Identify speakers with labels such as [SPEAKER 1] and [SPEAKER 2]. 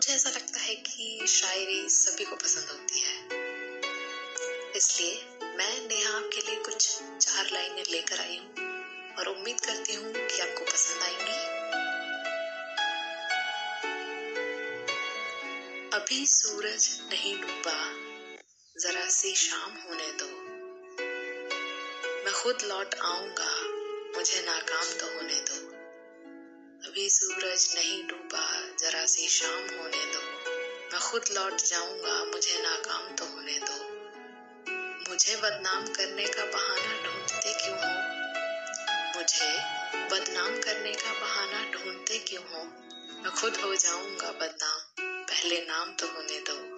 [SPEAKER 1] मुझे ऐसा लगता है कि शायरी सभी को पसंद होती है। इसलिए मैं नेहा आपके लिए कुछ चार लाइनें लेकर आई हूँ और उम्मीद करती हूँ कि आपको पसंद आएँगी। अभी सूरज नहीं डूबा, जरा सी शाम होने दो। मैं खुद लौट आऊँगा, मुझे नाकाम तो होने दो। सूरज नहीं डूबा, जरा सी शाम होने दो। मैं खुद लौट जाऊँगा, मुझे नाकाम तो होने दो। मुझे बदनाम करने का बहाना ढूंढते क्यों हो? मुझे बदनाम करने का बहाना ढूंढते क्यों हो? मैं खुद हो जाऊँगा बदनाम, पहले नाम तो होने दो।